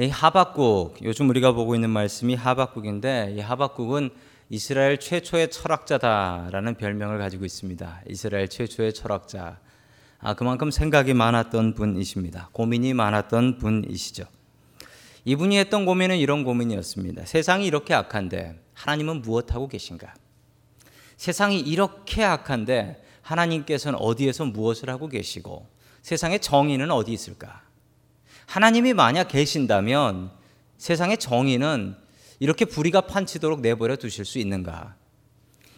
이 하박국 요즘 우리가 보고 있는 말씀이 하박국인데 이 하박국은 이스라엘 최초의 철학자다라는 별명을 가지고 있습니다. 이스라엘 최초의 철학자. 아, 그만큼 생각이 많았던 분이십니다. 고민이 많았던 분이시죠. 이분이 했던 고민은 이런 고민이었습니다. 세상이 이렇게 악한데 하나님은 무엇하고 계신가? 세상이 이렇게 악한데 하나님께서는 어디에서 무엇을 하고 계시고 세상의 정의는 어디 있을까? 하나님이 만약 계신다면 세상의 정의는 이렇게 불의가 판치도록 내버려 두실 수 있는가?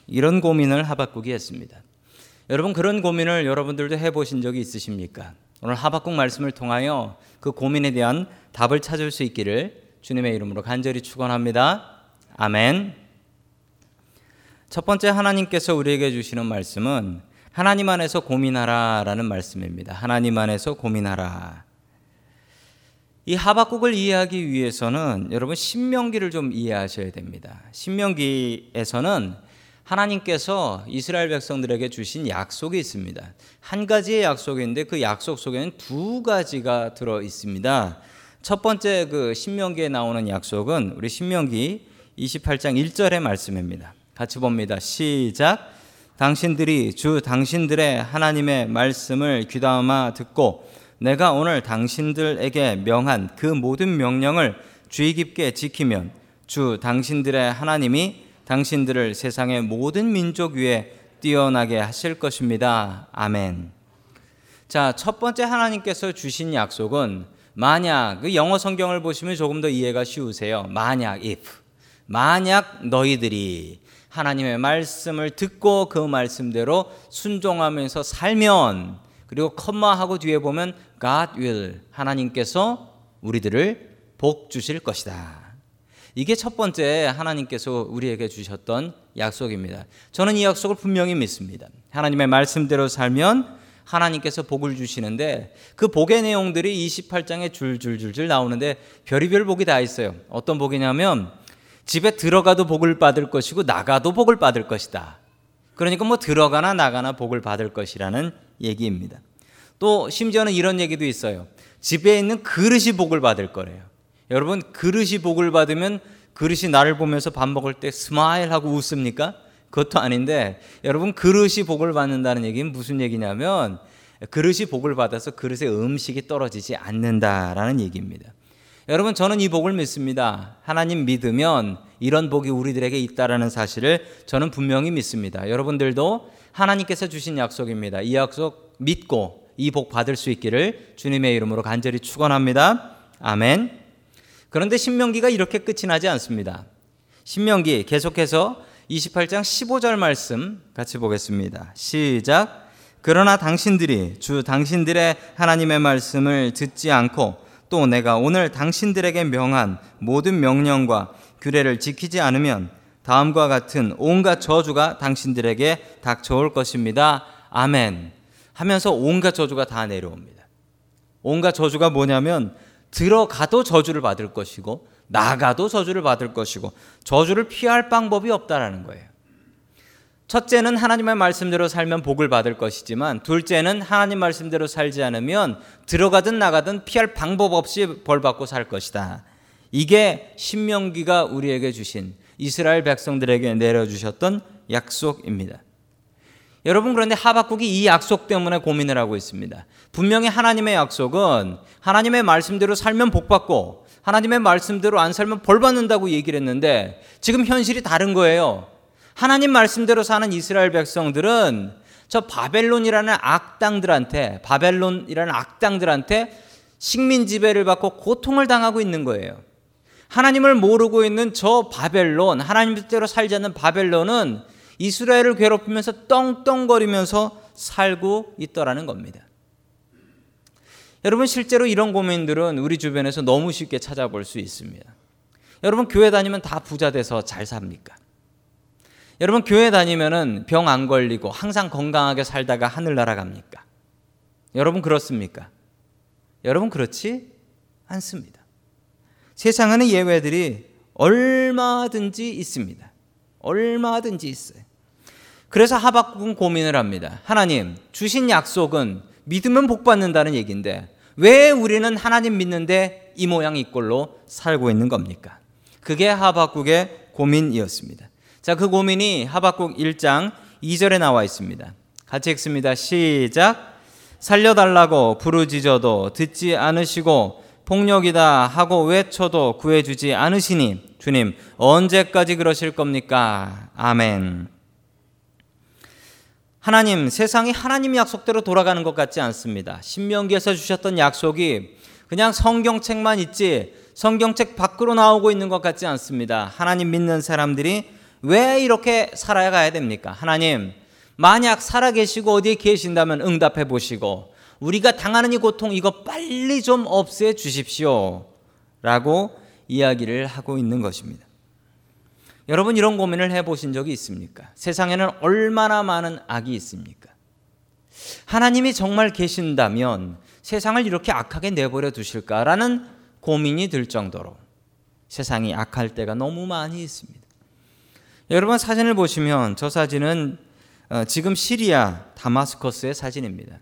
이런 고민을 하박국이 했습니다. 여러분 그런 고민을 여러분들도 해보신 적이 있으십니까? 오늘 하박국 말씀을 통하여 그 고민에 대한 답을 찾을 수 있기를 주님의 이름으로 간절히 축원합니다. 아멘. 첫 번째 하나님께서 우리에게 주시는 말씀은 하나님 안에서 고민하라라는 말씀입니다. 하나님 안에서 고민하라. 이 하박국을 이해하기 위해서는 여러분 신명기를 좀 이해하셔야 됩니다. 신명기에서는 하나님께서 이스라엘 백성들에게 주신 약속이 있습니다. 한 가지의 약속인데 그 약속 속에는 두 가지가 들어 있습니다. 첫 번째 그 신명기에 나오는 약속은 우리 신명기 28장 1절의 말씀입니다. 같이 봅니다. 시작. 당신들이 주 당신들의 하나님의 말씀을 귀담아 듣고 내가 오늘 당신들에게 명한 그 모든 명령을 주의 깊게 지키면 주 당신들의 하나님이 당신들을 세상의 모든 민족 위에 뛰어나게 하실 것입니다. 아멘. 자, 첫 번째 하나님께서 주신 약속은 만약 그 영어 성경을 보시면 조금 더 이해가 쉬우세요. 만약 if 만약 너희들이 하나님의 말씀을 듣고 그 말씀대로 순종하면서 살면 그리고 컴마하고 뒤에 보면 God will 하나님께서 우리들을 복 주실 것이다. 이게 첫 번째 하나님께서 우리에게 주셨던 약속입니다. 저는 이 약속을 분명히 믿습니다. 하나님의 말씀대로 살면 하나님께서 복을 주시는데 그 복의 내용들이 28장에 줄줄줄줄 나오는데 별의별 복이 다 있어요. 어떤 복이냐면 집에 들어가도 복을 받을 것이고 나가도 복을 받을 것이다. 그러니까 뭐 들어가나 나가나 복을 받을 것이라는 얘기입니다. 또 심지어는 이런 얘기도 있어요. 집에 있는 그릇이 복을 받을 거래요. 여러분 그릇이 복을 받으면 그릇이 나를 보면서 밥 먹을 때 스마일하고 웃습니까? 그것도 아닌데 여러분 그릇이 복을 받는다는 얘기는 무슨 얘기냐면 그릇이 복을 받아서 그릇에 음식이 떨어지지 않는다라는 얘기입니다. 여러분 저는 이 복을 믿습니다. 하나님 믿으면 이런 복이 우리들에게 있다라는 사실을 저는 분명히 믿습니다. 여러분들도 하나님께서 주신 약속입니다. 이 약속 믿고 이 복 받을 수 있기를 주님의 이름으로 간절히 축원합니다. 아멘. 그런데 신명기가 이렇게 끝이 나지 않습니다. 신명기 계속해서 28장 15절 말씀 같이 보겠습니다. 시작. 그러나 당신들이 주 당신들의 하나님의 말씀을 듣지 않고 또 내가 오늘 당신들에게 명한 모든 명령과 규례를 지키지 않으면 다음과 같은 온갖 저주가 당신들에게 닥쳐올 것입니다. 아멘. 하면서 온갖 저주가 다 내려옵니다. 온갖 저주가 뭐냐면 들어가도 저주를 받을 것이고 나가도 저주를 받을 것이고 저주를 피할 방법이 없다라는 거예요. 첫째는 하나님의 말씀대로 살면 복을 받을 것이지만 둘째는 하나님 말씀대로 살지 않으면 들어가든 나가든 피할 방법 없이 벌 받고 살 것이다. 이게 신명기가 우리에게 주신 이스라엘 백성들에게 내려 주셨던 약속입니다. 여러분 그런데 하박국이 이 약속 때문에 고민을 하고 있습니다. 분명히 하나님의 약속은 하나님의 말씀대로 살면 복 받고 하나님의 말씀대로 안 살면 벌 받는다고 얘기를 했는데 지금 현실이 다른 거예요. 하나님 말씀대로 사는 이스라엘 백성들은 저 바벨론이라는 악당들한테 바벨론이라는 악당들한테 식민 지배를 받고 고통을 당하고 있는 거예요. 하나님을 모르고 있는 저 바벨론, 하나님대로 살지 않는 바벨론은 이스라엘을 괴롭히면서 떵떵거리면서 살고 있더라는 겁니다. 여러분 실제로 이런 고민들은 우리 주변에서 너무 쉽게 찾아볼 수 있습니다. 여러분 교회 다니면 다 부자 돼서 잘 삽니까? 여러분 교회 다니면은 병 안 걸리고 항상 건강하게 살다가 하늘 날아갑니까? 여러분 그렇습니까? 여러분 그렇지 않습니다. 세상에는 예외들이 얼마든지 있습니다. 얼마든지 있어요. 그래서 하박국은 고민을 합니다. 하나님 주신 약속은 믿으면 복 받는다는 얘기인데 왜 우리는 하나님 믿는데 이 모양 이 꼴로 살고 있는 겁니까? 그게 하박국의 고민이었습니다. 자, 그 고민이 하박국 1장 2절에 나와 있습니다. 같이 읽습니다. 시작. 살려달라고 부르짖어도 듣지 않으시고 폭력이다 하고 외쳐도 구해주지 않으시니 주님 언제까지 그러실 겁니까? 아멘. 하나님 세상이 하나님 약속대로 돌아가는 것 같지 않습니다. 신명기에서 주셨던 약속이 그냥 성경책만 있지 성경책 밖으로 나오고 있는 것 같지 않습니다. 하나님 믿는 사람들이 왜 이렇게 살아가야 됩니까? 하나님 만약 살아계시고 어디에 계신다면 응답해 보시고 우리가 당하는 이 고통 이거 빨리 좀 없애 주십시오. 라고 이야기를 하고 있는 것입니다. 여러분 이런 고민을 해 보신 적이 있습니까? 세상에는 얼마나 많은 악이 있습니까? 하나님이 정말 계신다면 세상을 이렇게 악하게 내버려 두실까라는 고민이 들 정도로 세상이 악할 때가 너무 많이 있습니다. 여러분 사진을 보시면 저 사진은 어, 지금 시리아 다마스커스의 사진입니다.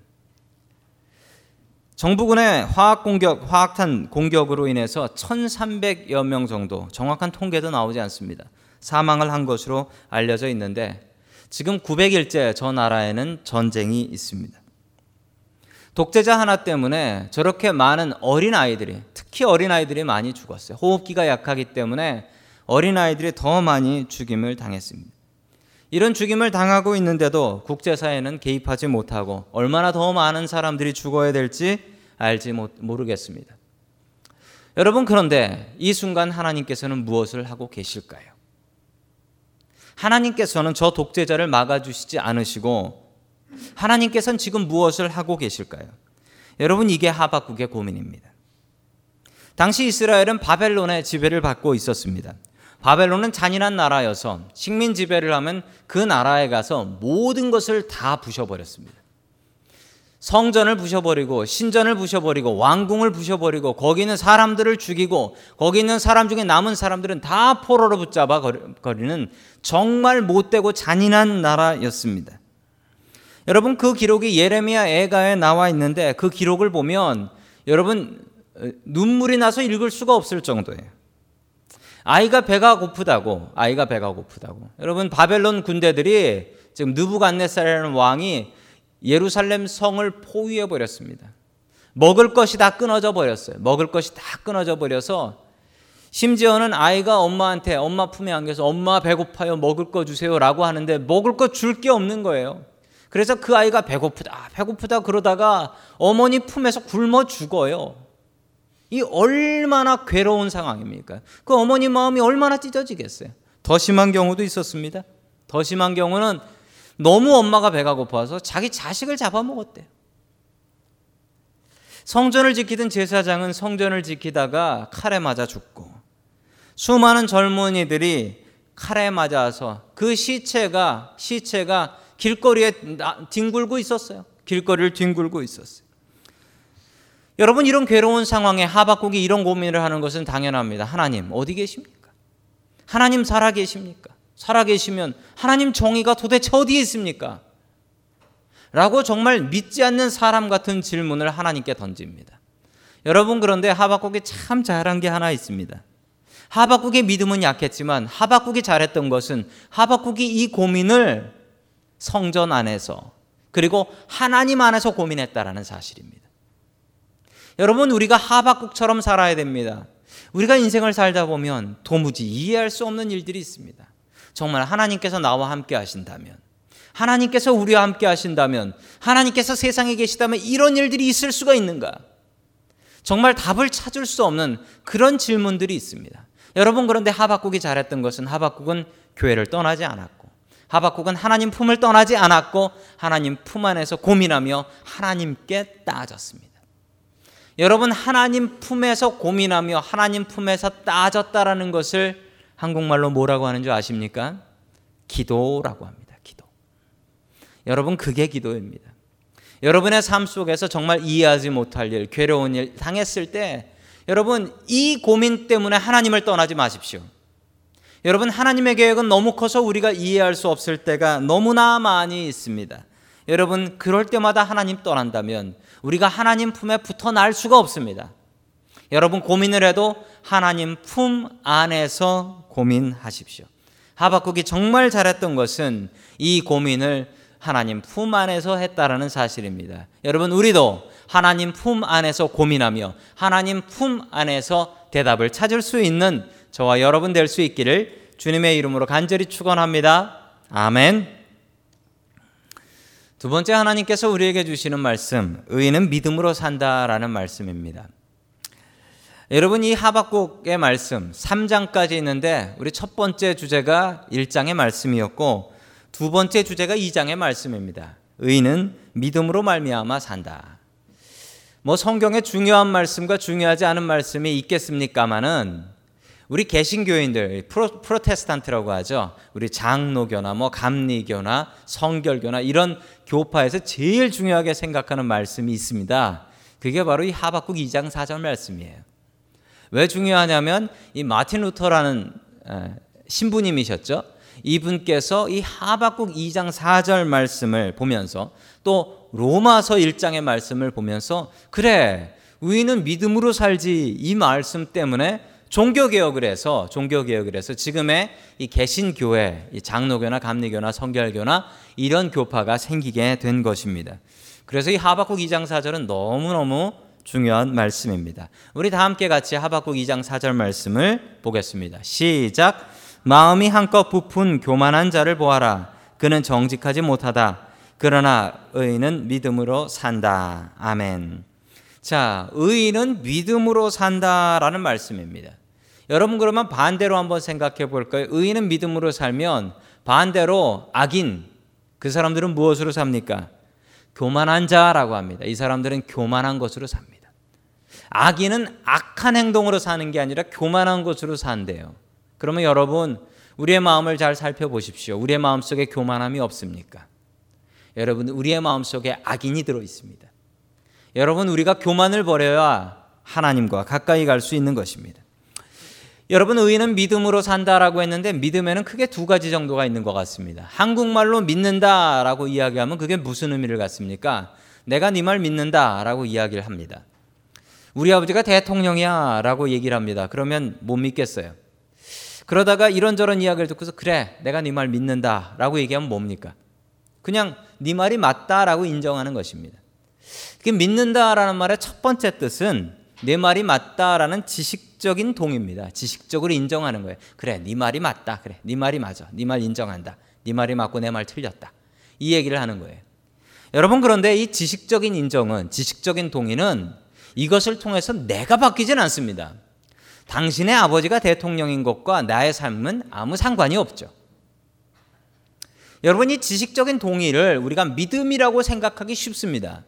정부군의 화학 공격, 화학탄 공격으로 인해서 1,300여 명 정도 정확한 통계도 나오지 않습니다. 사망을 한 것으로 알려져 있는데 지금 900일째 저 나라에는 전쟁이 있습니다. 독재자 하나 때문에 저렇게 많은 어린 아이들이 특히 어린 아이들이 많이 죽었어요. 호흡기가 약하기 때문에 어린 아이들이 더 많이 죽임을 당했습니다. 이런 죽임을 당하고 있는데도 국제사회는 개입하지 못하고 얼마나 더 많은 사람들이 죽어야 될지 알지 못, 모르겠습니다. 여러분, 그런데 이 순간 하나님께서는 무엇을 하고 계실까요? 하나님께서는 저 독재자를 막아주시지 않으시고 하나님께서는 지금 무엇을 하고 계실까요? 여러분, 이게 하박국의 고민입니다. 당시 이스라엘은 바벨론의 지배를 받고 있었습니다. 바벨론은 잔인한 나라여서 식민 지배를 하면 그 나라에 가서 모든 것을 다 부셔버렸습니다. 성전을 부셔버리고 신전을 부셔버리고 왕궁을 부셔버리고 거기 있는 사람들을 죽이고 거기 있는 사람 중에 남은 사람들은 다 포로로 붙잡아 거리는 정말 못되고 잔인한 나라였습니다. 여러분 그 기록이 예레미야 애가에 나와 있는데 그 기록을 보면 여러분 눈물이 나서 읽을 수가 없을 정도예요. 아이가 배가 고프다고, 아이가 배가 고프다고. 여러분 바벨론 군대들이 지금 느부갓네살이라는 왕이 예루살렘 성을 포위해 버렸습니다. 먹을 것이 다 끊어져 버렸어요. 먹을 것이 다 끊어져 버려서 심지어는 아이가 엄마한테 엄마 품에 안겨서 엄마 배고파요 먹을 거 주세요라고 하는데 먹을 거 줄 게 없는 거예요. 그래서 그 아이가 배고프다 배고프다 그러다가 어머니 품에서 굶어 죽어요. 이 얼마나 괴로운 상황입니까? 그 어머니 마음이 얼마나 찢어지겠어요. 더 심한 경우도 있었습니다. 더 심한 경우는 너무 엄마가 배가 고파서 자기 자식을 잡아먹었대요. 성전을 지키던 제사장은 성전을 지키다가 칼에 맞아 죽고 수많은 젊은이들이 칼에 맞아서 그 시체가 시체가 길거리에 뒹굴고 있었어요. 길거리를 뒹굴고 있었어요. 여러분 이런 괴로운 상황에 하박국이 이런 고민을 하는 것은 당연합니다. 하나님 어디 계십니까? 하나님 살아 계십니까? 살아 계시면 하나님 정의가 도대체 어디에 있습니까? 라고 정말 믿지 않는 사람 같은 질문을 하나님께 던집니다. 여러분 그런데 하박국이 참 잘한 게 하나 있습니다. 하박국의 믿음은 약했지만 하박국이 잘했던 것은 하박국이 이 고민을 성전 안에서 그리고 하나님 안에서 고민했다라는 사실입니다. 여러분 우리가 하박국처럼 살아야 됩니다. 우리가 인생을 살다 보면 도무지 이해할 수 없는 일들이 있습니다. 정말 하나님께서 나와 함께 하신다면 하나님께서 우리와 함께 하신다면 하나님께서 세상에 계시다면 이런 일들이 있을 수가 있는가? 정말 답을 찾을 수 없는 그런 질문들이 있습니다. 여러분 그런데 하박국이 잘했던 것은 하박국은 교회를 떠나지 않았고 하박국은 하나님 품을 떠나지 않았고 하나님 품 안에서 고민하며 하나님께 따졌습니다. 여러분 하나님 품에서 고민하며 하나님 품에서 따졌다라는 것을 한국말로 뭐라고 하는 줄 아십니까? 기도라고 합니다. 기도. 여러분 그게 기도입니다. 여러분의 삶 속에서 정말 이해하지 못할 일, 괴로운 일 당했을 때 여러분 이 고민 때문에 하나님을 떠나지 마십시오. 여러분 하나님의 계획은 너무 커서 우리가 이해할 수 없을 때가 너무나 많이 있습니다. 여러분 그럴 때마다 하나님 떠난다면 우리가 하나님 품에 붙어 날 수가 없습니다. 여러분 고민을 해도 하나님 품 안에서 고민하십시오. 하박국이 정말 잘했던 것은 이 고민을 하나님 품 안에서 했다라는 사실입니다. 여러분 우리도 하나님 품 안에서 고민하며 하나님 품 안에서 대답을 찾을 수 있는 저와 여러분 될 수 있기를 주님의 이름으로 간절히 축원합니다. 아멘. 두 번째 하나님께서 우리에게 주시는 말씀, 의인은 믿음으로 산다라는 말씀입니다. 여러분 이 하박국의 말씀 3장까지 있는데 우리 첫 번째 주제가 1장의 말씀이었고 두 번째 주제가 2장의 말씀입니다. 의인은 믿음으로 말미암아 산다. 뭐 성경에 중요한 말씀과 중요하지 않은 말씀이 있겠습니까마는 우리 개신교인들 프로, 프로테스탄트라고 하죠. 우리 장로교나 뭐 감리교나 성결교나 이런 교파에서 제일 중요하게 생각하는 말씀이 있습니다. 그게 바로 이 하박국 2장 4절 말씀이에요. 왜 중요하냐면 이 마틴 루터라는 신부님이셨죠. 이분께서 이 하박국 2장 4절 말씀을 보면서 또 로마서 1장의 말씀을 보면서 그래 우리는 믿음으로 살지 이 말씀 때문에 종교 개혁을 해서 종교 개혁을 해서 지금의 이 개신 교회, 이 장로교나 감리교나 성결교나 이런 교파가 생기게 된 것입니다. 그래서 이 하박국 2장 4절은 너무너무 중요한 말씀입니다. 우리 다 함께 같이 하박국 2장 4절 말씀을 보겠습니다. 시작. 마음이 한껏 부푼 교만한 자를 보아라. 그는 정직하지 못하다. 그러나 의인은 믿음으로 산다. 아멘. 자, 의인은 믿음으로 산다라는 말씀입니다. 여러분 그러면 반대로 한번 생각해 볼까요? 의인은 믿음으로 살면 반대로 악인 그 사람들은 무엇으로 삽니까? 교만한 자라고 합니다. 이 사람들은 교만한 것으로 삽니다. 악인은 악한 행동으로 사는 게 아니라 교만한 것으로 산대요. 그러면 여러분 우리의 마음을 잘 살펴보십시오. 우리의 마음 속에 교만함이 없습니까? 여러분 우리의 마음 속에 악인이 들어 있습니다. 여러분 우리가 교만을 버려야 하나님과 가까이 갈 수 있는 것입니다. 여러분 의인은 믿음으로 산다라고 했는데 믿음에는 크게 두 가지 정도가 있는 것 같습니다. 한국말로 믿는다라고 이야기하면 그게 무슨 의미를 갖습니까? 내가 네 말 믿는다라고 이야기를 합니다. 우리 아버지가 대통령이야라고 얘기를 합니다. 그러면 못 믿겠어요. 그러다가 이런저런 이야기를 듣고서 그래 내가 네 말 믿는다라고 얘기하면 뭡니까? 그냥 네 말이 맞다라고 인정하는 것입니다. 믿는다라는 말의 첫 번째 뜻은 내 말이 맞다라는 지식적인 동의입니다. 지식적으로 인정하는 거예요. 그래, 네 말이 맞다. 그래, 네 말이 맞아. 네 말 인정한다. 네 말이 맞고 내 말 틀렸다. 이 얘기를 하는 거예요. 여러분 그런데 이 지식적인 인정은 지식적인 동의는 이것을 통해서 내가 바뀌진 않습니다. 당신의 아버지가 대통령인 것과 나의 삶은 아무 상관이 없죠. 여러분 이 지식적인 동의를 우리가 믿음이라고 생각하기 쉽습니다.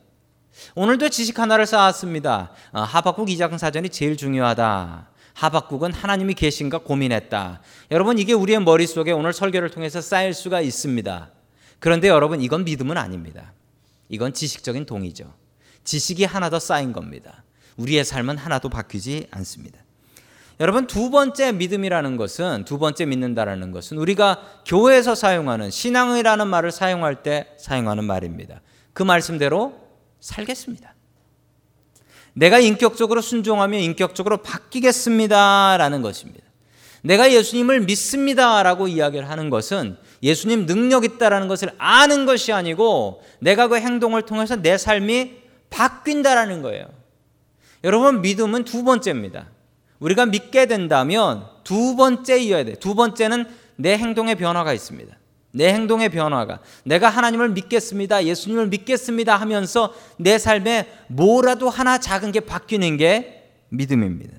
오늘도 지식 하나를 쌓았습니다. 어, 하박국 2장 사전이 제일 중요하다. 하박국은 하나님이 계신가 고민했다. 여러분 이게 우리의 머릿속에 오늘 설교를 통해서 쌓일 수가 있습니다. 그런데 여러분 이건 믿음은 아닙니다. 이건 지식적인 동의죠. 지식이 하나 더 쌓인 겁니다. 우리의 삶은 하나도 바뀌지 않습니다. 여러분 두 번째 믿음이라는 것은 두 번째 믿는다라는 것은 우리가 교회에서 사용하는 신앙이라는 말을 사용할 때 사용하는 말입니다. 그 말씀대로 살겠습니다. 내가 인격적으로 순종하며 인격적으로 바뀌겠습니다 라는 것입니다. 내가 예수님을 믿습니다 라고 이야기를 하는 것은 예수님 능력 있다라는 것을 아는 것이 아니고 내가 그 행동을 통해서 내 삶이 바뀐다라는 거예요. 여러분 믿음은 두 번째입니다. 우리가 믿게 된다면 두 번째 이어야 돼. 두 번째는 내 행동의 변화가 있습니다. 내 행동의 변화가 내가 하나님을 믿겠습니다. 예수님을 믿겠습니다 하면서 내 삶에 뭐라도 하나 작은 게 바뀌는 게 믿음입니다.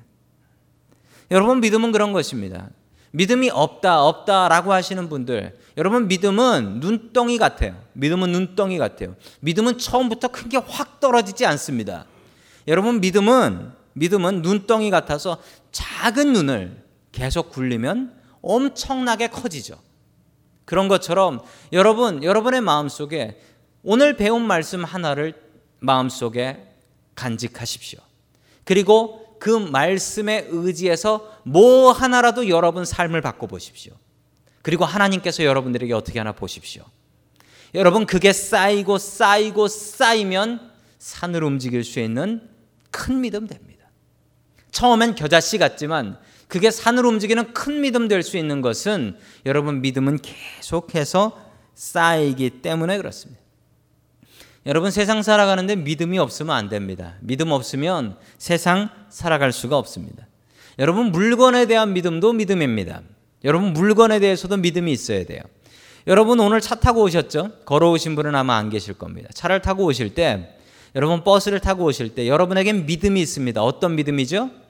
여러분 믿음은 그런 것입니다. 믿음이 없다 없다라고 하시는 분들 여러분 믿음은 눈덩이 같아요. 믿음은 눈덩이 같아요. 믿음은 처음부터 큰 게 확 떨어지지 않습니다. 여러분 믿음은 믿음은 눈덩이 같아서 작은 눈을 계속 굴리면 엄청나게 커지죠. 그런 것처럼 여러분, 여러분의 마음속에 오늘 배운 말씀 하나를 마음속에 간직하십시오. 그리고 그 말씀에 의지해서 뭐 하나라도 여러분 삶을 바꿔 보십시오. 그리고 하나님께서 여러분들에게 어떻게 하나 보십시오. 여러분 그게 쌓이고 쌓이고 쌓이면 산을 움직일 수 있는 큰 믿음 됩니다. 처음엔 겨자씨 같지만 그게 산으로 움직이는 큰 믿음 될 수 있는 것은 여러분 믿음은 계속해서 쌓이기 때문에 그렇습니다. 여러분 세상 살아가는데 믿음이 없으면 안 됩니다. 믿음 없으면 세상 살아갈 수가 없습니다. 여러분 물건에 대한 믿음도 믿음입니다. 여러분 물건에 대해서도 믿음이 있어야 돼요. 여러분 오늘 차 타고 오셨죠? 걸어오신 분은 아마 안 계실 겁니다. 차를 타고 오실 때 여러분 버스를 타고 오실 때 여러분에겐 믿음이 있습니다. 어떤 믿음이죠?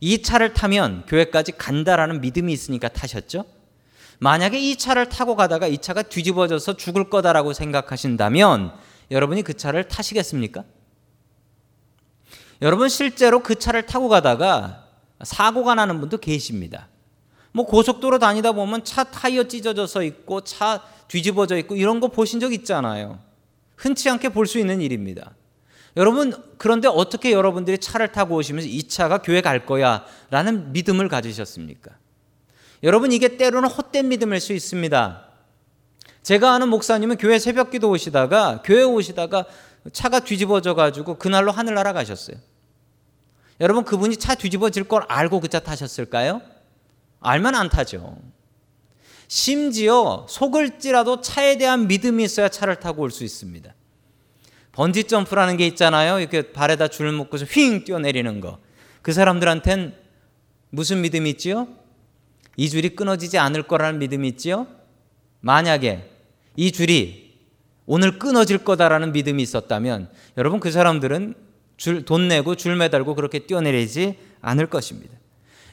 이 차를 타면 교회까지 간다라는 믿음이 있으니까 타셨죠? 만약에 이 차를 타고 가다가 이 차가 뒤집어져서 죽을 거다라고 생각하신다면 여러분이 그 차를 타시겠습니까? 여러분 실제로 그 차를 타고 가다가 사고가 나는 분도 계십니다. 뭐 고속도로 다니다 보면 차 타이어 찢어져서 있고 차 뒤집어져 있고 이런 거 보신 적 있잖아요. 흔치 않게 볼 수 있는 일입니다. 여러분 그런데 어떻게 여러분들이 차를 타고 오시면서 이 차가 교회 갈 거야라는 믿음을 가지셨습니까? 여러분 이게 때로는 헛된 믿음일 수 있습니다. 제가 아는 목사님은 교회 새벽기도 오시다가 교회 오시다가 차가 뒤집어져 가지고 그날로 하늘나라 가셨어요. 여러분 그분이 차 뒤집어질 걸 알고 그 차 타셨을까요? 알면 안 타죠. 심지어 속을지라도 차에 대한 믿음이 있어야 차를 타고 올 수 있습니다. 번지 점프라는 게 있잖아요. 이렇게 발에다 줄 묶고서 휙 뛰어내리는 거. 그 사람들한텐 무슨 믿음이 있지요? 이 줄이 끊어지지 않을 거라는 믿음이 있지요? 만약에 이 줄이 오늘 끊어질 거다라는 믿음이 있었다면 여러분 그 사람들은 줄, 돈 내고 줄 매달고 그렇게 뛰어내리지 않을 것입니다.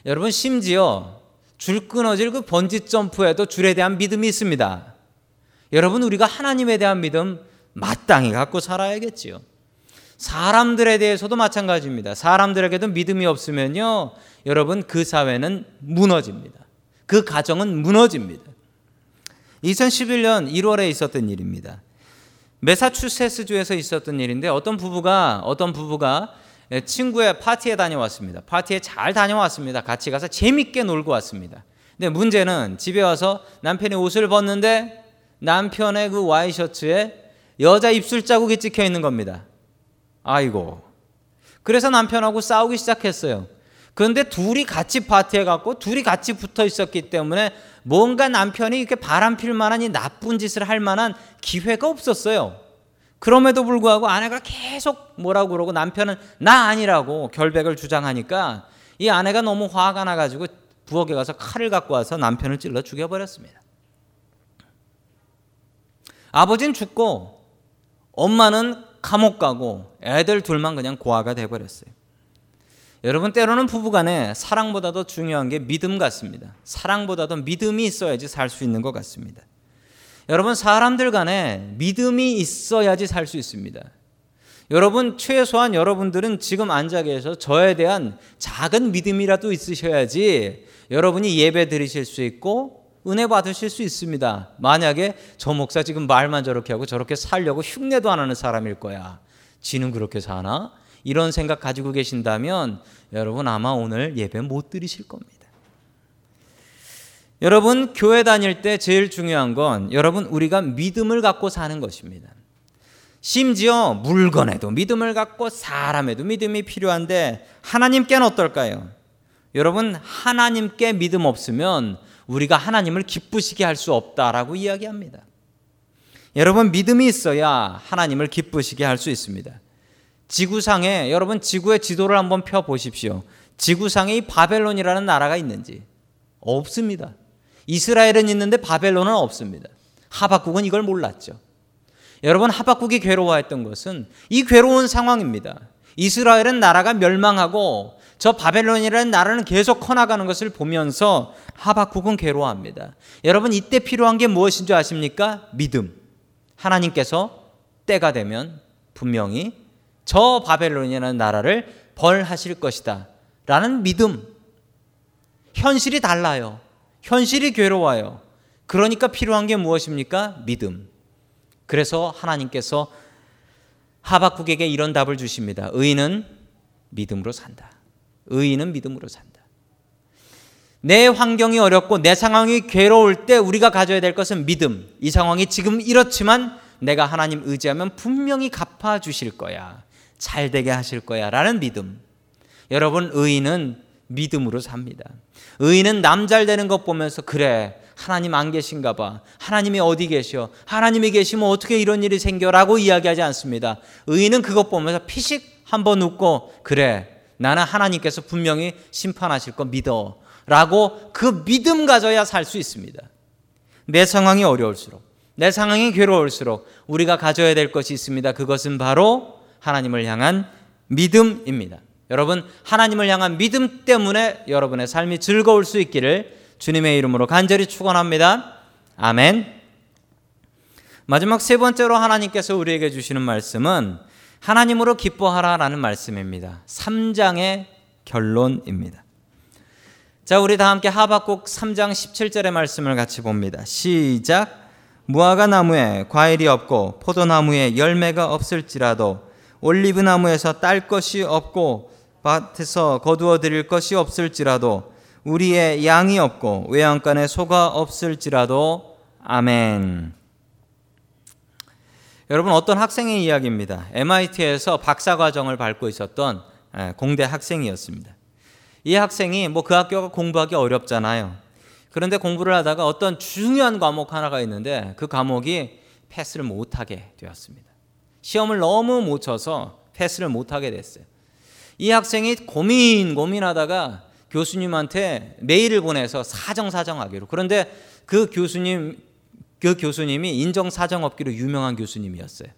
여러분 심지어 줄 끊어질 그 번지 점프에도 줄에 대한 믿음이 있습니다. 여러분 우리가 하나님에 대한 믿음 마땅히 갖고 살아야겠지요. 사람들에 대해서도 마찬가지입니다. 사람들에게도 믿음이 없으면요, 여러분 그 사회는 무너집니다. 그 가정은 무너집니다. 2011년 1월에 있었던 일입니다. 메사추세츠주에서 있었던 일인데 어떤 부부가 어떤 부부가 친구의 파티에 다녀왔습니다. 파티에 잘 다녀왔습니다. 같이 가서 재밌게 놀고 왔습니다. 근데 문제는 집에 와서 남편이 옷을 벗는데 남편의 그 와이셔츠에 여자 입술 자국이 찍혀 있는 겁니다. 아이고. 그래서 남편하고 싸우기 시작했어요. 그런데 둘이 같이 파티에 갔고 둘이 같이 붙어 있었기 때문에 뭔가 남편이 이렇게 바람 필 만한 이 나쁜 짓을 할 만한 기회가 없었어요. 그럼에도 불구하고 아내가 계속 뭐라고 그러고 남편은 나 아니라고 결백을 주장하니까 이 아내가 너무 화가 나가지고 부엌에 가서 칼을 갖고 와서 남편을 찔러 죽여버렸습니다. 아버지는 죽고 엄마는 감옥 가고 애들 둘만 그냥 고아가 돼버렸어요. 여러분 때로는 부부간에 사랑보다도 중요한 게 믿음 같습니다. 사랑보다도 믿음이 있어야지 살 수 있는 것 같습니다. 여러분 사람들 간에 믿음이 있어야지 살 수 있습니다. 여러분 최소한 여러분들은 지금 앉아 계셔서 저에 대한 작은 믿음이라도 있으셔야지 여러분이 예배 드리실 수 있고 은혜 받으실 수 있습니다. 만약에 저 목사 지금 말만 저렇게 하고 저렇게 살려고 흉내도 안 하는 사람일 거야. 지는 그렇게 사나? 이런 생각 가지고 계신다면 여러분 아마 오늘 예배 못 드리실 겁니다. 여러분 교회 다닐 때 제일 중요한 건 여러분 우리가 믿음을 갖고 사는 것입니다. 심지어 물건에도 믿음을 갖고 사람에도 믿음이 필요한데 하나님께는 어떨까요? 여러분 하나님께 믿음 없으면 우리가 하나님을 기쁘시게 할 수 없다라고 이야기합니다. 여러분 믿음이 있어야 하나님을 기쁘시게 할 수 있습니다. 지구상에 여러분 지구의 지도를 한번 펴 보십시오. 지구상에 이 바벨론이라는 나라가 있는지 없습니다. 이스라엘은 있는데 바벨론은 없습니다. 하박국은 이걸 몰랐죠. 여러분 하박국이 괴로워했던 것은 이 괴로운 상황입니다. 이스라엘은 나라가 멸망하고 저 바벨론이라는 나라는 계속 커나가는 것을 보면서 하박국은 괴로워합니다. 여러분 이때 필요한 게 무엇인 줄 아십니까? 믿음. 하나님께서 때가 되면 분명히 저 바벨론이라는 나라를 벌하실 것이다. 라는 믿음. 현실이 달라요. 현실이 괴로워요. 그러니까 필요한 게 무엇입니까? 믿음. 그래서 하나님께서 하박국에게 이런 답을 주십니다. 의인은 믿음으로 산다. 의인은 믿음으로 산다. 내 환경이 어렵고 내 상황이 괴로울 때 우리가 가져야 될 것은 믿음. 이 상황이 지금 이렇지만 내가 하나님 의지하면 분명히 갚아 주실 거야. 잘 되게 하실 거야. 라는 믿음. 여러분 의인은 믿음으로 삽니다. 의인은 남 잘 되는 것 보면서 그래 하나님 안 계신가 봐. 하나님이 어디 계셔? 하나님이 계시면 어떻게 이런 일이 생겨라고 이야기하지 않습니다. 의인은 그것 보면서 피식 한번 웃고 그래 나는 하나님께서 분명히 심판하실 거 믿어. 라고 그 믿음 가져야 살 수 있습니다. 내 상황이 어려울수록, 내 상황이 괴로울수록 우리가 가져야 될 것이 있습니다. 그것은 바로 하나님을 향한 믿음입니다. 여러분, 하나님을 향한 믿음 때문에 여러분의 삶이 즐거울 수 있기를 주님의 이름으로 간절히 축원합니다. 아멘. 마지막 세 번째로 하나님께서 우리에게 주시는 말씀은 하나님으로 기뻐하라라는 말씀입니다. 3장의 결론입니다. 자, 우리 다 함께 하박국 3장 17절의 말씀을 같이 봅니다. 시작. 무화과 나무에 과일이 없고 포도나무에 열매가 없을지라도 올리브 나무에서 딸 것이 없고 밭에서 거두어 드릴 것이 없을지라도 우리의 양이 없고 외양간에 소가 없을지라도 아멘. 여러분 어떤 학생의 이야기입니다. MIT에서 박사 과정을 밟고 있었던 공대 학생이었습니다. 이 학생이 뭐 그 학교가 공부하기 어렵잖아요. 그런데 공부를 하다가 어떤 중요한 과목 하나가 있는데 그 과목이 패스를 못하게 되었습니다. 시험을 너무 못 쳐서 패스를 못하게 됐어요. 이 학생이 고민 고민하다가 교수님한테 메일을 보내서 사정사정하기로. 그런데 그 교수님 그 교수님이 인정 사정업기로 유명한 교수님이었어요.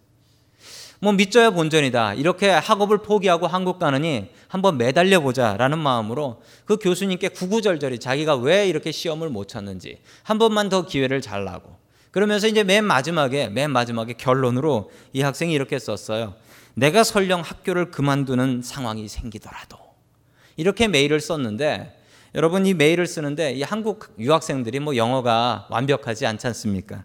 뭐 믿져야 본전이다. 이렇게 학업을 포기하고 한국 가느니 한번 매달려 보자라는 마음으로 그 교수님께 구구절절히 자기가 왜 이렇게 시험을 못 쳤는지 한 번만 더 기회를 잘라고 그러면서 이제 맨 마지막에 맨 마지막에 결론으로 이 학생이 이렇게 썼어요. 내가 설령 학교를 그만두는 상황이 생기더라도 이렇게 메일을 썼는데 여러분 이 메일을 쓰는데 이 한국 유학생들이 뭐 영어가 완벽하지 않지 않습니까?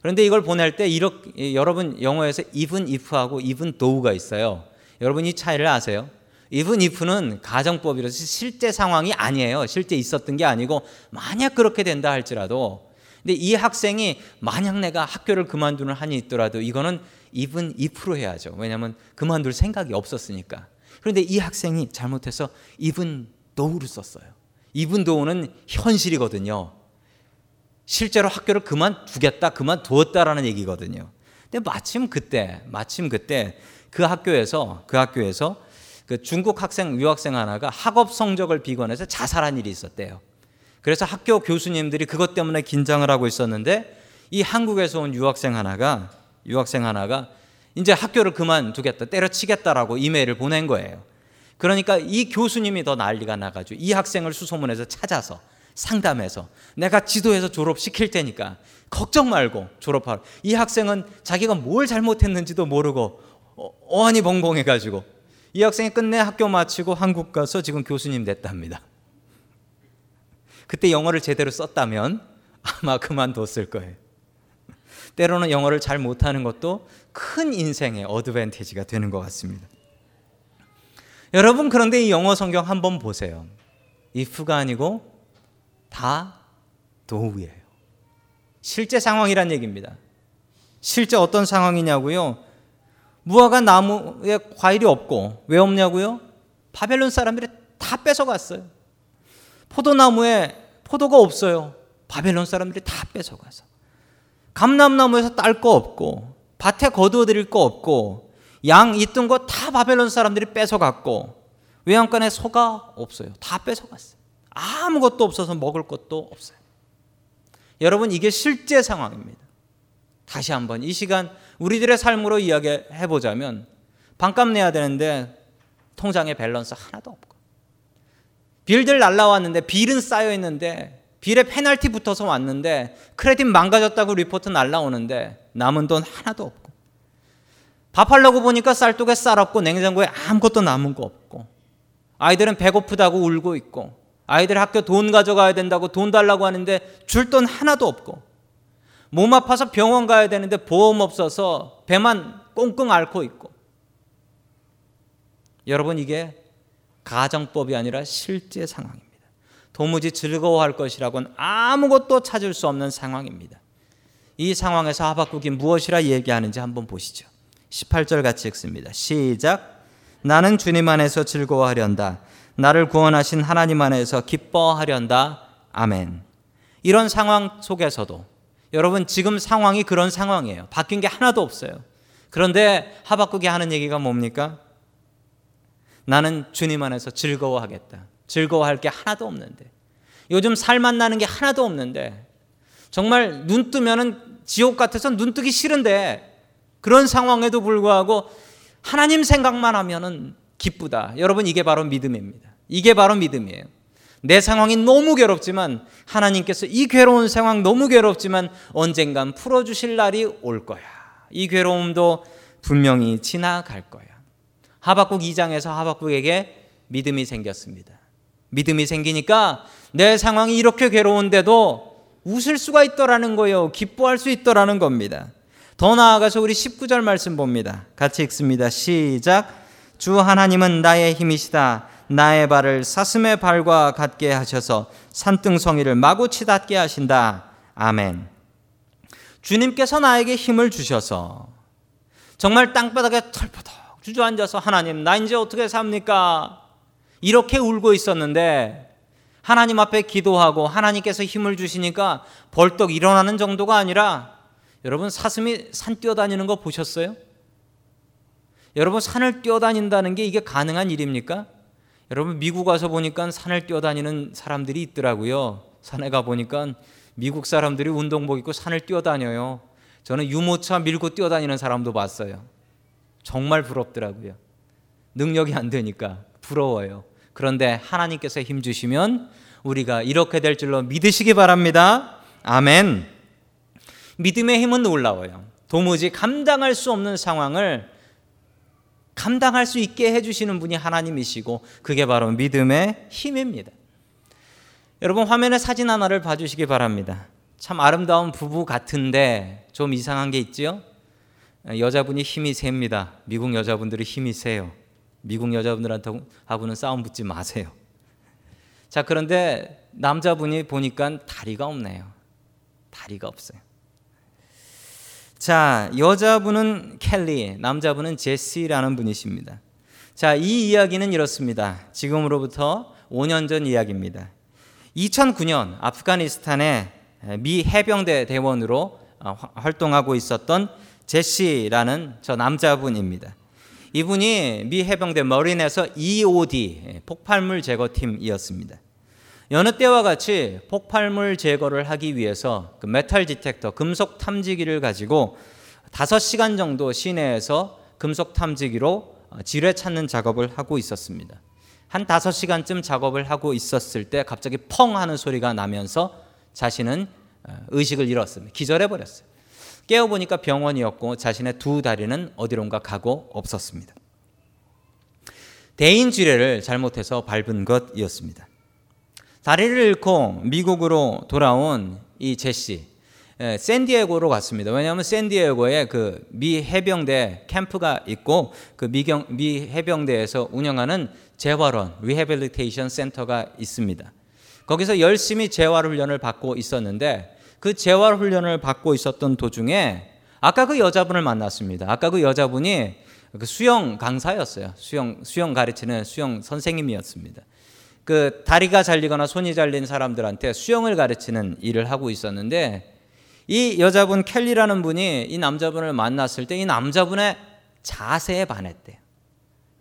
그런데 이걸 보낼 때 이렇게 여러분 영어에서 even if하고 even though가 있어요. 여러분 이 차이를 아세요? even if는 가정법이라서 실제 상황이 아니에요. 실제 있었던 게 아니고 만약 그렇게 된다 할지라도 근데 이 학생이 만약 내가 학교를 그만두는 한이 있더라도 이거는 even if로 해야죠. 왜냐하면 그만둘 생각이 없었으니까. 그런데 이 학생이 잘못해서 even though를 썼어요. Though는 현실이거든요. 실제로 학교를 그만두겠다, 그만두었다라는 얘기거든요. 근데 마침 그때, 마침 그때 그 학교에서 그 학교에서 그 중국 학생 유학생 하나가 학업 성적을 비관해서 자살한 일이 있었대요. 그래서 학교 교수님들이 그것 때문에 긴장을 하고 있었는데 이 한국에서 온 유학생 하나가 유학생 하나가 이제 학교를 그만두겠다, 때려치겠다라고 이메일을 보낸 거예요. 그러니까 이 교수님이 더 난리가 나가지고 이 학생을 수소문해서 찾아서 상담해서 내가 지도해서 졸업시킬 테니까 걱정 말고 졸업하라. 이 학생은 자기가 뭘 잘못했는지도 모르고 어, 어안이 벙벙해가지고 이 학생이 끝내 학교 마치고 한국 가서 지금 교수님 됐답니다. 그때 영어를 제대로 썼다면 아마 그만뒀을 거예요. 때로는 영어를 잘 못하는 것도 큰 인생의 어드밴티지가 되는 것 같습니다. 여러분 그런데 이 영어 성경 한번 보세요. if가 아니고 다 도우예요. 실제 상황이란 얘기입니다. 실제 어떤 상황이냐고요? 무화과 나무에 과일이 없고 왜 없냐고요? 바벨론 사람들이 다 뺏어갔어요. 포도나무에 포도가 없어요. 바벨론 사람들이 다 뺏어가서. 감람나무에서 딸 거 없고 밭에 거두어 드릴 거 없고 양 있던 거 다 바벨론 사람들이 뺏어갔고 외양간에 소가 없어요. 다 뺏어갔어요. 아무것도 없어서 먹을 것도 없어요. 여러분, 이게 실제 상황입니다. 다시 한번 이 시간 우리들의 삶으로 이야기해 보자면 방값 내야 되는데 통장에 밸런스 하나도 없고 bill들 날라왔는데 bill은 쌓여 있는데 bill에 페널티 붙어서 왔는데 크레딧 망가졌다고 리포트 날라오는데 남은 돈 하나도 없고 밥하려고 보니까 쌀독에 쌀 없고 냉장고에 아무것도 남은 거 없고 아이들은 배고프다고 울고 있고 아이들 학교 돈 가져가야 된다고 돈 달라고 하는데 줄 돈 하나도 없고 몸 아파서 병원 가야 되는데 보험 없어서 배만 꽁꽁 앓고 있고 여러분 이게 가정법이 아니라 실제 상황입니다. 도무지 즐거워할 것이라고는 아무것도 찾을 수 없는 상황입니다. 이 상황에서 하박국이 무엇이라 얘기하는지 한번 보시죠. 18절 같이 읽습니다. 시작. 나는 주님 안에서 즐거워하련다. 나를 구원하신 하나님 안에서 기뻐하련다. 아멘. 이런 상황 속에서도 여러분 지금 상황이 그런 상황이에요. 바뀐 게 하나도 없어요. 그런데 하박국이 하는 얘기가 뭡니까? 나는 주님 안에서 즐거워하겠다. 즐거워할 게 하나도 없는데. 요즘 살만 나는 게 하나도 없는데. 정말 눈 뜨면은 지옥 같아서 눈 뜨기 싫은데 그런 상황에도 불구하고 하나님 생각만 하면은 기쁘다. 여러분 이게 바로 믿음입니다. 이게 바로 믿음이에요. 내 상황이 너무 괴롭지만 하나님께서 이 괴로운 상황 너무 괴롭지만 언젠간 풀어 주실 날이 올 거야. 이 괴로움도 분명히 지나갈 거야. 하박국 2장에서 하박국에게 믿음이 생겼습니다. 믿음이 생기니까 내 상황이 이렇게 괴로운데도 웃을 수가 있더라는 거예요. 기뻐할 수 있더라는 겁니다. 더 나아가서 우리 19절 말씀 봅니다. 같이 읽습니다. 시작. 주 하나님은 나의 힘이시다. 나의 발을 사슴의 발과 같게 하셔서 산등성이를 마구 치닫게 하신다. 아멘. 주님께서 나에게 힘을 주셔서 정말 땅바닥에 털퍼덕 주저앉아서 하나님 나 이제 어떻게 삽니까? 이렇게 울고 있었는데 하나님 앞에 기도하고 하나님께서 힘을 주시니까 벌떡 일어나는 정도가 아니라 여러분 사슴이 산 뛰어다니는 거 보셨어요? 여러분 산을 뛰어다닌다는 게 이게 가능한 일입니까? 여러분 미국 와서 보니까 산을 뛰어다니는 사람들이 있더라고요. 산에 가 보니까 미국 사람들이 운동복 입고 산을 뛰어다녀요. 저는 유모차 밀고 뛰어다니는 사람도 봤어요. 정말 부럽더라고요. 능력이 안 되니까 부러워요. 그런데 하나님께서 힘 주시면 우리가 이렇게 될 줄로 믿으시기 바랍니다. 아멘. 믿음의 힘은 놀라워요. 도무지 감당할 수 없는 상황을 감당할 수 있게 해주시는 분이 하나님이시고 그게 바로 믿음의 힘입니다. 여러분 화면에 사진 하나를 봐주시기 바랍니다. 참 아름다운 부부 같은데 좀 이상한 게 있지요? 여자분이 힘이 셉니다. 미국 여자분들이 힘이 세요. 미국 여자분들한테 하고는 싸움 붙지 마세요. 자, 그런데 남자분이 보니까 다리가 없네요. 다리가 없어요. 자, 여자분은 켈리, 남자분은 제시라는 분이십니다. 자, 이 이야기는 이렇습니다. 지금으로부터 5년 전 이야기입니다. 2009년 아프가니스탄의 미 해병대 대원으로 어, 활동하고 있었던 제시라는 저 남자분입니다. 이분이 미 해병대 Marine에서 EOD 폭발물 제거팀이었습니다. 여느 때와 같이 폭발물 제거를 하기 위해서 그 metal detector 금속 탐지기를 가지고 5시간 정도 시내에서 금속 탐지기로 어, 지뢰 찾는 작업을 하고 있었습니다. 한 5시간쯤 작업을 하고 있었을 때 갑자기 펑 하는 소리가 나면서 자신은 어, 의식을 잃었습니다. 기절해 버렸어요. 깨어 보니까 병원이었고 자신의 두 다리는 어디론가 가고 없었습니다. 대인 지뢰를 잘못해서 밟은 것이었습니다. 다리를 잃고 미국으로 돌아온 이 제시 예, 샌디에고로 갔습니다. 왜냐하면 샌디에고에 그 미 해병대 캠프가 있고 그 미경, 미 해병대에서 운영하는 재활원 rehabilitation center가 있습니다. 거기서 열심히 재활 훈련을 받고 있었는데 그 재활 훈련을 받고 있었던 도중에 아까 그 여자분을 만났습니다. 아까 그 여자분이 그 수영 강사였어요. 수영 수영 가르치는 수영 선생님이었습니다. 그 다리가 잘리거나 손이 잘린 사람들한테 수영을 가르치는 일을 하고 있었는데 이 여자분 켈리라는 분이 이 남자분을 만났을 때 이 남자분의 자세에 반했대요.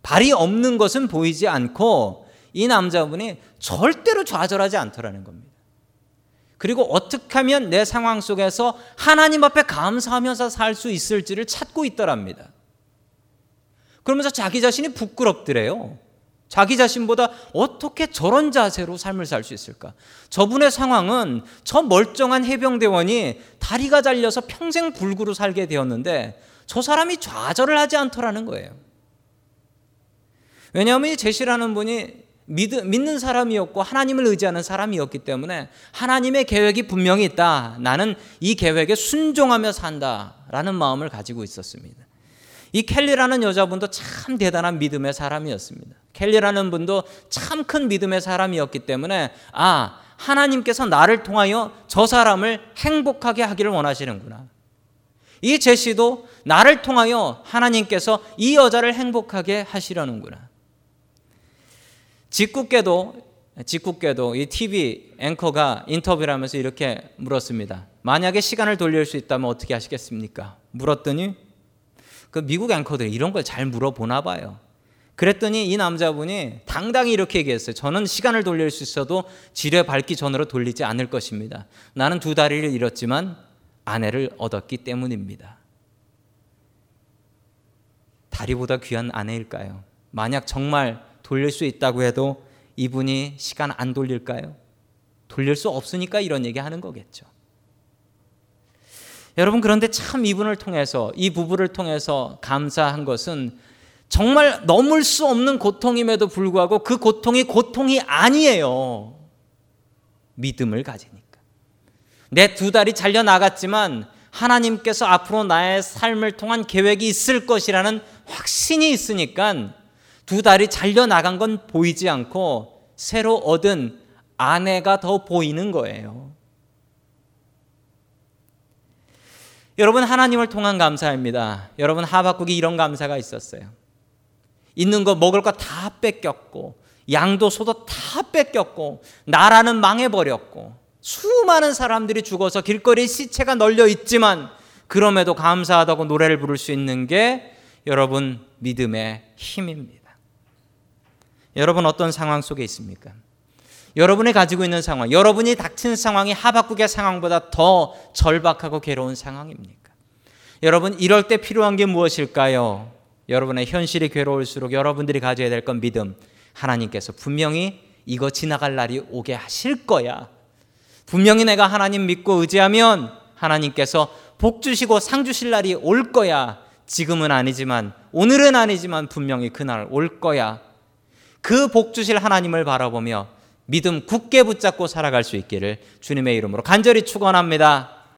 발이 없는 것은 보이지 않고 이 남자분이 절대로 좌절하지 않더라는 겁니다. 그리고 어떻게 하면 내 상황 속에서 하나님 앞에 감사하면서 살 수 있을지를 찾고 있더랍니다. 그러면서 자기 자신이 부끄럽더래요. 자기 자신보다 어떻게 저런 자세로 삶을 살 수 있을까? 저분의 상황은 저 멀쩡한 해병대원이 다리가 잘려서 평생 불구로 살게 되었는데 저 사람이 좌절을 하지 않더라는 거예요. 왜냐하면 이 제시라는 분이 믿, 믿는 사람이었고 하나님을 의지하는 사람이었기 때문에 하나님의 계획이 분명히 있다. 나는 이 계획에 순종하며 산다. 라는 마음을 가지고 있었습니다. 이 켈리라는 여자분도 참 대단한 믿음의 사람이었습니다. 켈리라는 분도 참 큰 믿음의 사람이었기 때문에 아, 하나님께서 나를 통하여 저 사람을 행복하게 하기를 원하시는구나. 이 제시도 나를 통하여 하나님께서 이 여자를 행복하게 하시려는구나. 직국계도 직국계도 이 TV 앵커가 인터뷰를 하면서 이렇게 물었습니다. 만약에 시간을 돌릴 수 있다면 어떻게 하시겠습니까? 물었더니 그 미국 앵커들이 이런 걸 잘 물어보나 봐요. 그랬더니 이 남자분이 당당히 이렇게 얘기했어요. 저는 시간을 돌릴 수 있어도 지뢰 밟기 전으로 돌리지 않을 것입니다. 나는 두 다리를 잃었지만 아내를 얻었기 때문입니다. 다리보다 귀한 아내일까요? 만약 정말 돌릴 수 있다고 해도 이분이 시간 안 돌릴까요? 돌릴 수 없으니까 이런 얘기 하는 거겠죠. 여러분, 그런데 참 이분을 통해서, 이 부부를 통해서 감사한 것은 정말 넘을 수 없는 고통임에도 불구하고 그 고통이 고통이 아니에요. 믿음을 가지니까. 내 두 다리 잘려 나갔지만 하나님께서 앞으로 나의 삶을 통한 계획이 있을 것이라는 확신이 있으니까 두 다리 잘려 나간 건 보이지 않고 새로 얻은 아내가 더 보이는 거예요. 여러분 하나님을 통한 감사입니다. 여러분 하박국이 이런 감사가 있었어요. 있는 거 먹을 거 다 뺏겼고 양도 소도 다 뺏겼고 나라는 망해버렸고 수많은 사람들이 죽어서 길거리 시체가 널려 있지만 그럼에도 감사하다고 노래를 부를 수 있는 게 여러분 믿음의 힘입니다. 여러분 어떤 상황 속에 있습니까? 여러분이 가지고 있는 상황, 여러분이 닥친 상황이 하박국의 상황보다 더 절박하고 괴로운 상황입니까? 여러분 이럴 때 필요한 게 무엇일까요? 여러분의 현실이 괴로울수록 여러분들이 가져야 될 건 믿음. 하나님께서 분명히 이거 지나갈 날이 오게 하실 거야. 분명히 내가 하나님 믿고 의지하면 하나님께서 복 주시고 상 주실 날이 올 거야. 지금은 아니지만 오늘은 아니지만 분명히 그날 올 거야. 그 복 주실 하나님을 바라보며 믿음 굳게 붙잡고 살아갈 수 있기를 주님의 이름으로 간절히 축원합니다.